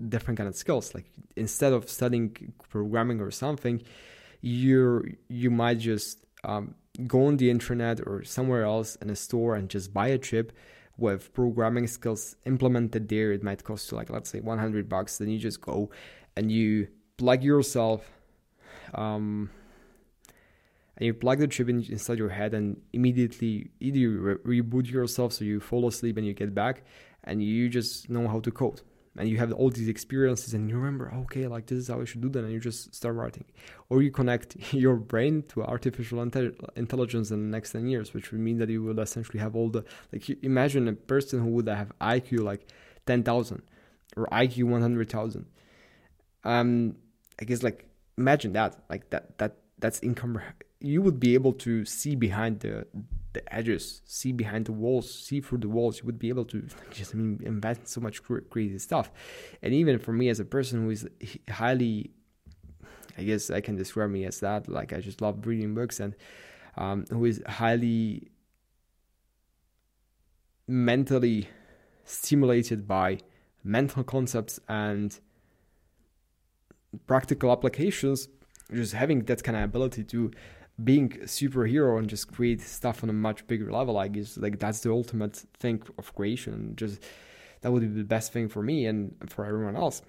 different kind of skills. Like instead of studying programming or something you you might just um, go on the internet or somewhere else in a store and just buy a chip with programming skills implemented there. It might cost you like let's say 100 bucks. Then you just go and you plug yourself um, and you plug the chip in, inside your head and immediately either you re- reboot yourself so you fall asleep and you get back and you just know how to code. And you have all these experiences and you remember okay like this is how i should do that and you just start writing. Or you connect your brain to artificial inte- intelligence in the next 10 years which would mean that you will essentially have all the like imagine a person who would have iq like 10000 or iq 100000 um i guess like imagine that like that that that's income you would be able to see behind the the edges see behind the walls see through the walls. You would be able to just I mean invent so much crazy stuff. And even for me as a person who is highly i guess i can describe me as that like i just love reading books and um, who is highly mentally stimulated by mental concepts and practical applications, just having that kind of ability to being a superhero and just create stuff on a much bigger level, I guess like that's the ultimate thing of creation. Just that would be the best thing for me and for everyone else.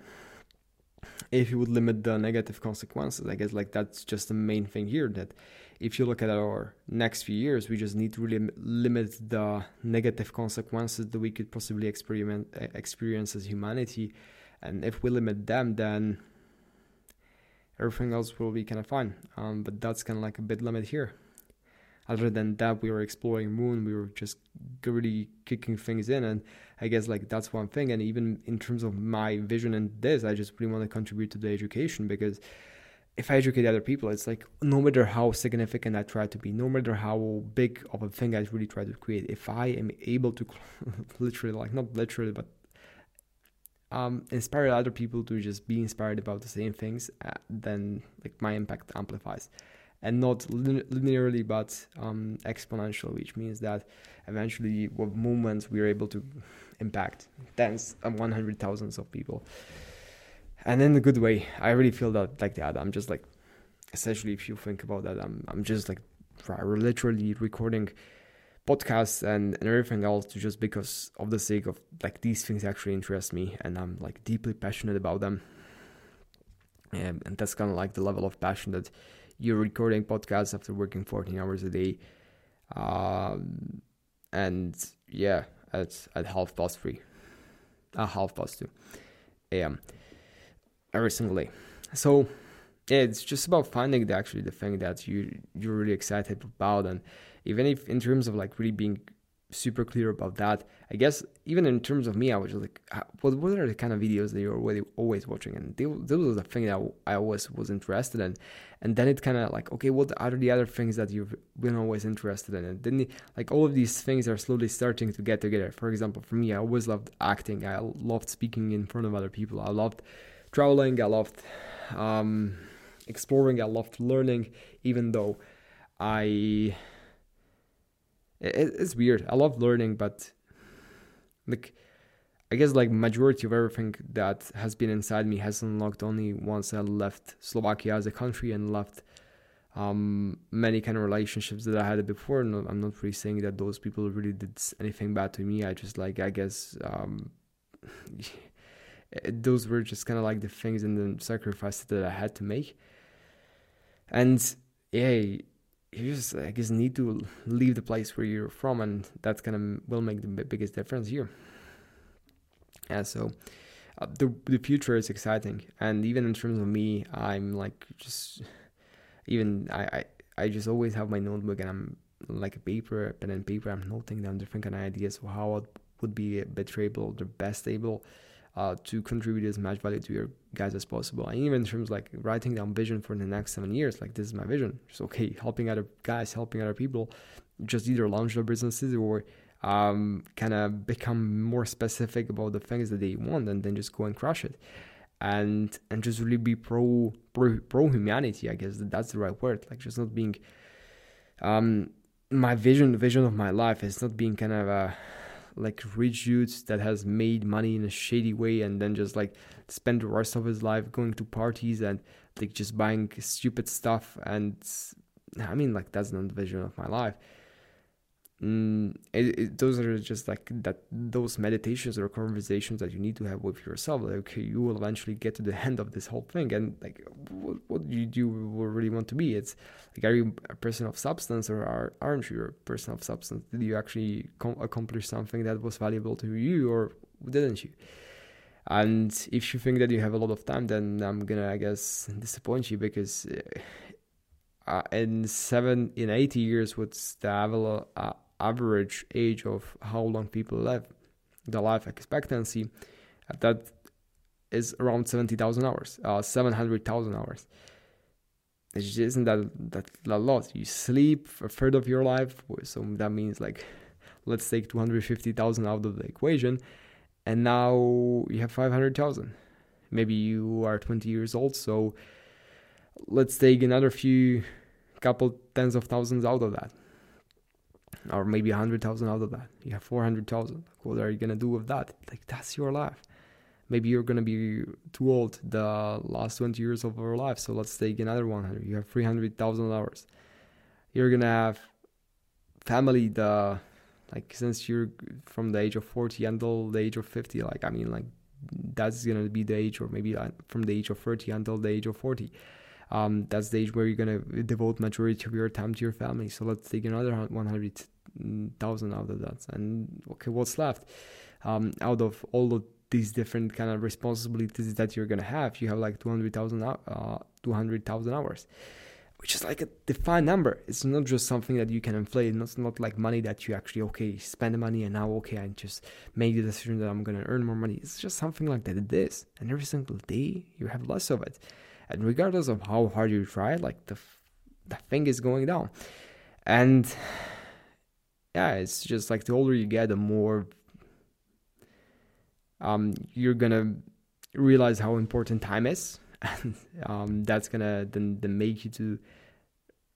If you would limit the negative consequences, I guess like that's just the main thing here. That if you look at our next few years, we just need to really limit the negative consequences that we could possibly experiment experience as humanity, and if we limit them, then everything else will be kind of fine. Um, but that's kind of like a bit limit here. Other than that, we were exploring Moon. We were just really kicking things in, and I guess like that's one thing. And even in terms of my vision and this, I just really want to contribute to the education because if I educate other people, it's like no matter how significant I try to be, no matter how big of a thing I really try to create, if I am able to literally, like not literally, but um, inspire other people to just be inspired about the same things, uh, then like my impact amplifies, and not lin- linearly but um, exponential, which means that eventually with movements we are able to impact tens and one hundred thousands of people, and in a good way. I really feel that like that. I'm just like, essentially, if you think about that, I'm I'm just like literally recording podcasts and, and everything else just because of the sake of like these things actually interest me and I'm like deeply passionate about them. And, and that's kind of like the level of passion that you're recording podcasts after working 14 hours a day. Um, and yeah, at, at half past three, uh, half past two a.m. every single day. So yeah, it's just about finding the, actually the thing that you you're really excited about, and even if in terms of like really being super clear about that, I guess even in terms of me, I was just like, what what are the kind of videos that you're already always watching, and those were the thing that I always was interested in, and then it kind of like, okay, what are the other things that you've been always interested in, and then like all of these things are slowly starting to get together. For example, for me, I always loved acting, I loved speaking in front of other people, I loved traveling, I loved. Um, exploring. I loved learning, even though I. It, it's weird. I love learning, but like, I guess like majority of everything that has been inside me has unlocked only once I left Slovakia as a country and left um, many kind of relationships that I had before. No, I'm not really saying that those people really did anything bad to me. I just like I guess um, those were just kind of like the things and the sacrifices that I had to make and yeah you just i guess need to leave the place where you're from and that's gonna will make the biggest difference here. Yeah so uh, the the future is exciting and even in terms of me i'm like just even i i, I just always have my notebook and i'm like a paper pen and paper i'm noting down different kind of ideas of how would be bit able the best able uh, to contribute as much value to your guys as possible. And even in terms like writing down vision for the next seven years, like this is my vision. Just okay, helping other guys, helping other people, just either launch their businesses or um, kind of become more specific about the things that they want, and then just go and crush it. And and just really be pro pro pro humanity. I guess that's the right word. Like just not being um my vision, vision of my life is not being kind of a like rich dudes that has made money in a shady way and then just like spend the rest of his life going to parties and like just buying stupid stuff and I mean like that's not the vision of my life mm, it, it, those are just like that those meditations or conversations that you need to have with yourself like okay you will eventually get to the end of this whole thing and like what, what do you do really want to be? It's like are you a person of substance or are, aren't you a person of substance? Did you actually com- accomplish something that was valuable to you or didn't you? And if you think that you have a lot of time then i'm gonna i guess disappoint you because uh, in seven in 80 years what's the uh, average age of how long people live, the life expectancy, uh, that is around 70,000 hours, uh, 700,000 hours. It isn't that, that a lot. You sleep a third of your life, so that means like, let's take 250,000 out of the equation, and now you have 500,000. Maybe you are 20 years old, so let's take another few couple tens of thousands out of that or maybe 100,000 out of that. You have 400,000. What are you going to do with that? Like, that's your life. Maybe you're going to be too old the last 20 years of your life. So let's take another 100. You have 300,000 hours. You're going to have family the like since you're from the age of 40 until the age of 50 like i mean like that's gonna be the age or maybe uh, from the age of 30 until the age of 40 um, that's the age where you're gonna devote majority of your time to your family so let's take another 100 thousand out of that. And okay what's left? Um, out of all of these different kind of responsibilities that you're gonna have you have like 200000 uh, 200000 hours which is like a defined number. It's not just something that you can inflate. It's not like money that you actually okay spend the money and now okay i just made the decision that i'm gonna earn more money. It's just something like that. It is. And every single day you have less of it. And regardless of how hard you try like the the thing is going down. And yeah, it's just like the older you get, the more um, you're gonna realize how important time is, and um, that's gonna then, then make you to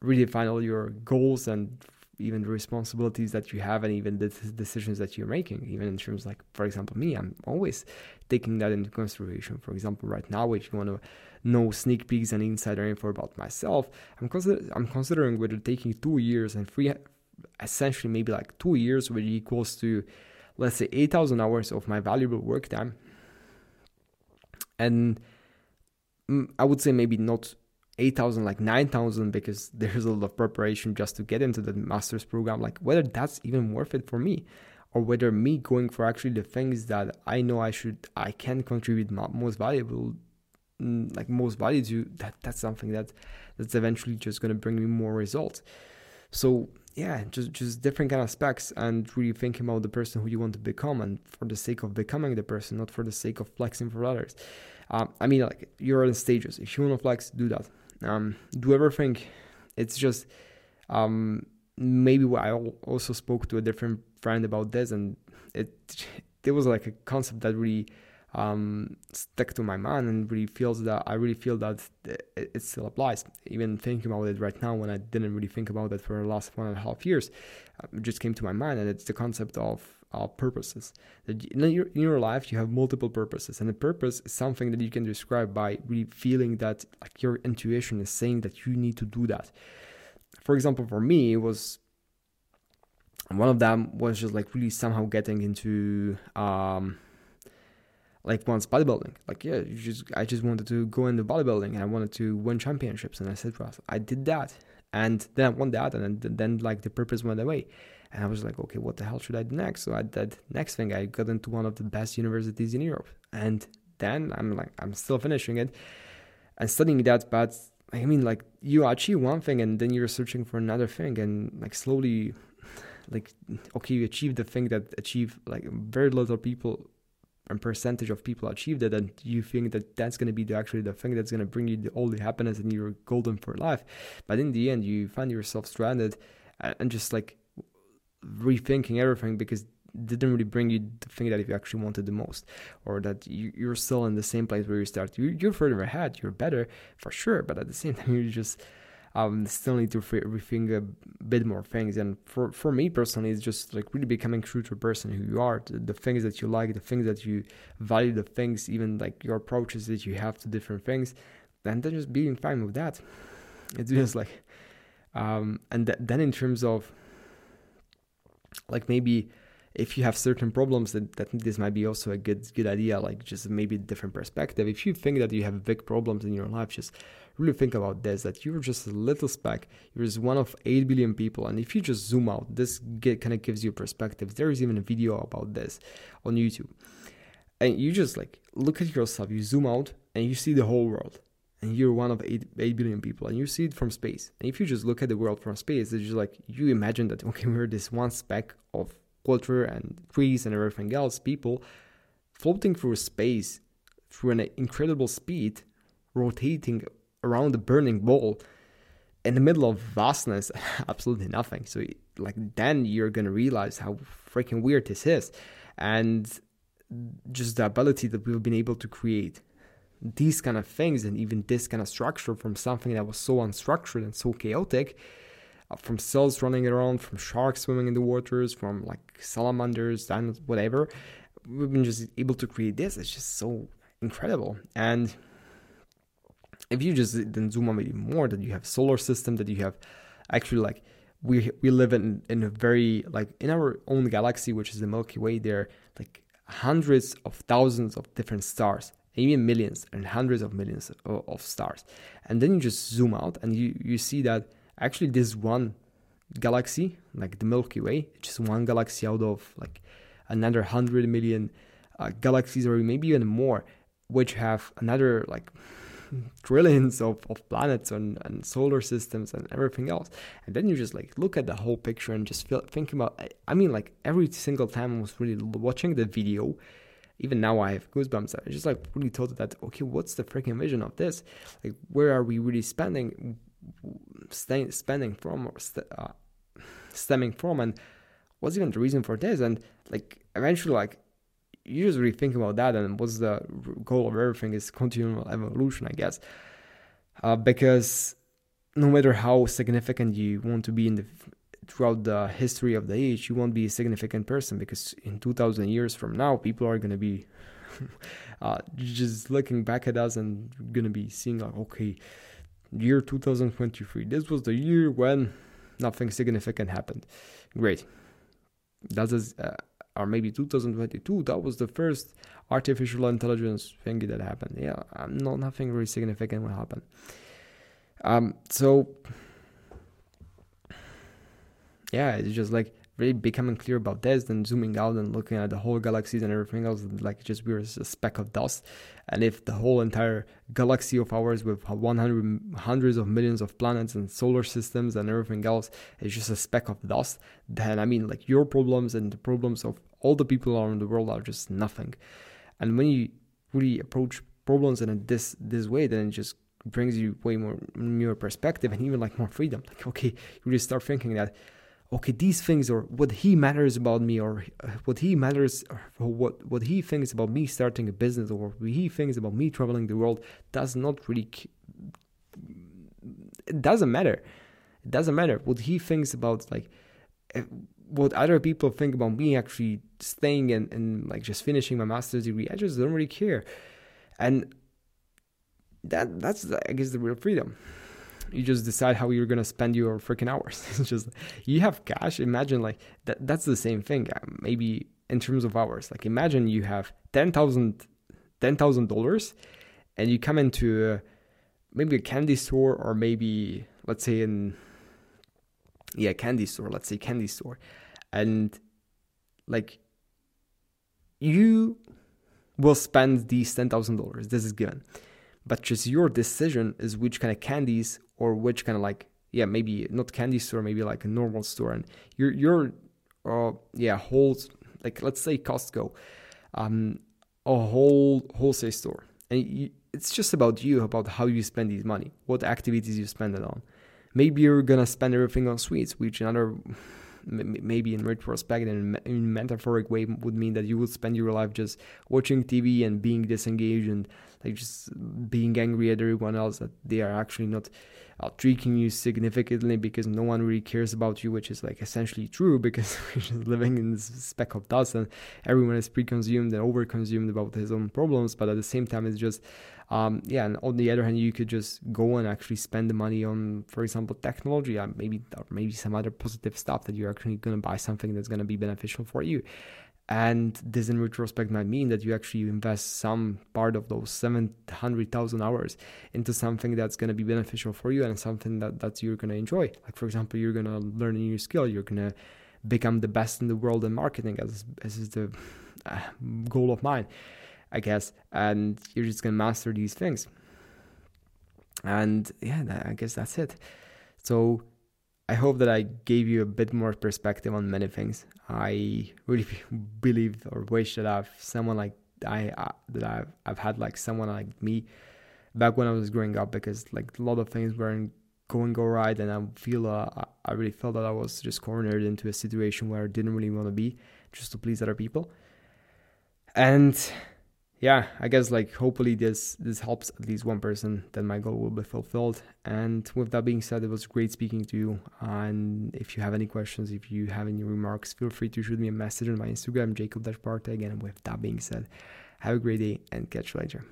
redefine all your goals and even the responsibilities that you have and even the decisions that you're making even in terms like for example me i'm always taking that into consideration. For example right now if you want to know sneak peeks and insider info about myself i'm consider i'm considering whether taking two years and three essentially maybe like two years, which equals to let's say 8,000 hours of my valuable work time. And mm, I would say maybe not 8,000, like 9,000, because there's a lot of preparation just to get into the master's program. Like whether that's even worth it for me or whether me going for actually the things that I know I should, I can contribute most valuable, mm, like most value to, that that's something that that's eventually just going to bring me more results. So yeah, just just different kind of specs and really thinking about the person who you want to become and for the sake of becoming the person, not for the sake of flexing for others. Um, I mean, like you're in stages. If you want to flex, do that. Um, do everything. It's just um, maybe I also spoke to a different friend about this, and it it was like a concept that really um, stuck to my mind and really feels that I really feel that it, still applies. Even thinking about it right now, when I didn't really think about it for the last one and a half years, uh, it just came to my mind, and it's the concept of uh, purposes. In your, in your life, you have multiple purposes, and the purpose is something that you can describe by really feeling that like your intuition is saying that you need to do that. For example, for me, it was one of them was just like really somehow getting into um, like once bodybuilding. Like yeah, you just I just wanted to go into bodybuilding and I wanted to win championships and I said well, I did that and then I won that and then, then like the purpose went away. And I was like, okay, what the hell should I do next? So I did next thing. I got into one of the best universities in Europe, and then I'm like, I'm still finishing it and studying that. But I mean, like you achieve one thing, and then you're searching for another thing, and like slowly, like okay, you achieve the thing that achieve like very little people and percentage of people achieved it and you think that that's going to be the, actually the thing that's going to bring you the, all the happiness and you're golden for life. But in the end you find yourself stranded and just like rethinking everything because didn't really bring you the thing that you actually wanted the most or that you, are still in the same place where you start you, you're further ahead you're better for sure but at the same time you're just um, still need to rethink a bit more things. And for, for me personally, it's just like really becoming true to the person who you are, the, the things that you like, the things that you value, the things, even like your approaches that you have to different things, and then just being fine with that. It's just like, um, and th- then in terms of like maybe if you have certain problems that, that this might be also a good good idea like just maybe different perspective if you think that you have big problems in your life just really think about this that you're just a little speck. You're just one of 8 billion people. And if you just zoom out this kind of gives you perspective. There is even a video about this on youtube. And you just like look at yourself. You zoom out and you see the whole world. And you're one of 8, 8 billion people. And you see it from space. And if you just look at the world from space it's just like you imagine that okay we're this one speck of water and trees and everything else people floating through space through an incredible speed rotating around the burning ball in the middle of vastness, absolutely nothing. So, like, then you're gonna realize how freaking weird this is, and just the ability that we've been able to create these kind of things and even this kind of structure from something that was so unstructured and so chaotic. Uh, from cells running around, from sharks swimming in the waters, from like salamanders, and whatever, we've been just able to create this. It's just so incredible. And if you just then zoom out even more, that you have solar system, that you have actually like we we live in in a very like in our own galaxy, which is the Milky Way. There are like hundreds of thousands of different stars, even millions and hundreds of millions of, of stars. And then you just zoom out and you you see that actually this one galaxy, like the Milky Way, just one galaxy out of like another hundred million uh, galaxies or maybe even more, which have another like trillions of, of planets and, and solar systems and everything else. And then you just like look at the whole picture and just feel, think about, I mean, like every single time I was really watching the video, even now I have goosebumps. I just like really thought that, okay, what's the freaking vision of this? Like, where are we really spending, st- spending from or st- uh, stemming from? And what's even the reason for this? And like, eventually, like, you just really think about that and what's the goal of everything is continual evolution i guess uh, because no matter how significant you want to be in the throughout the history of the age you won't be a significant person because in 2000 years from now people are going to be uh, just looking back at us and going to be seeing like okay year 2023 this was the year when nothing significant happened. Great. That is, uh, or maybe 2022. That was the first artificial intelligence thing that happened. Yeah, um, no, nothing really significant will happen. Um, so yeah, it's just like really becoming clear about this, then zooming out and looking at the whole galaxies and everything else, like just we're a speck of dust. And if the whole entire galaxy of ours with 100 hundreds of millions of planets and solar systems and everything else is just a speck of dust, then I mean, like your problems and the problems of all the people around the world are just nothing. And when you really approach problems in this this way, then it just brings you way more more perspective and even like more freedom. Like okay, you just start thinking that okay, these things or what he matters about me or uh, what he matters or what what he thinks about me starting a business or what he thinks about me traveling the world does not really it doesn't matter. It doesn't matter what he thinks about like eh, what other people think about me actually staying and, and like just finishing my master's degree. I just don't really care. And that that's I guess the real freedom you just decide how you're gonna spend your freaking hours. it's just you have cash. Imagine like that. That's the same thing. Uh, maybe in terms of hours. Like imagine you have ten thousand ten thousand dollars, and you come into a, maybe a candy store or maybe let's say in yeah candy store. Let's say candy store, and like you will spend these ten thousand dollars. This is given but just your decision is which kind of candies or which kind of like yeah maybe not candy store maybe like a normal store. And your your uh yeah whole like let's say Costco um a whole wholesale store. And you, it's just about you about how you spend these money what activities you spend it on. Maybe you're gonna spend everything on sweets which another maybe in retrospect and in a metaphoric way would mean that you would spend your life just watching TV and being disengaged and like just being angry at everyone else that they are actually not uh, you significantly because no one really cares about you, which is like essentially true because we're just living in this speck of dust and everyone is pre-consumed and over-consumed about his own problems. But at the same time, it's just um, yeah. And on the other hand, you could just go and actually spend the money on, for example, technology, uh, maybe or maybe some other positive stuff that you're actually going to buy something that's going to be beneficial for you. And this in retrospect might mean that you actually invest some part of those 700,000 hours into something that's going to be beneficial for you and something that, that you're going to enjoy. Like, for example, you're going to learn a new skill, you're going to become the best in the world in marketing, as, as is the uh, goal of mine, I guess. And you're just to master these things. And yeah, I guess that's it. So, I hope that I gave you a bit more perspective on many things. I really believe or wish that I've someone like I uh, that I've I've had like someone like me back when I was growing up because like a lot of things weren't going go right and I feel uh, I really felt that I was just cornered into a situation where I didn't really want to be just to please other people. And yeah, I guess like hopefully this this helps at least one person. Then my goal will be fulfilled. And with that being said, it was great speaking to you. And if you have any questions, if you have any remarks, feel free to shoot me a message on my Instagram, Jacob Parteg. And with that being said, have a great day and catch you later.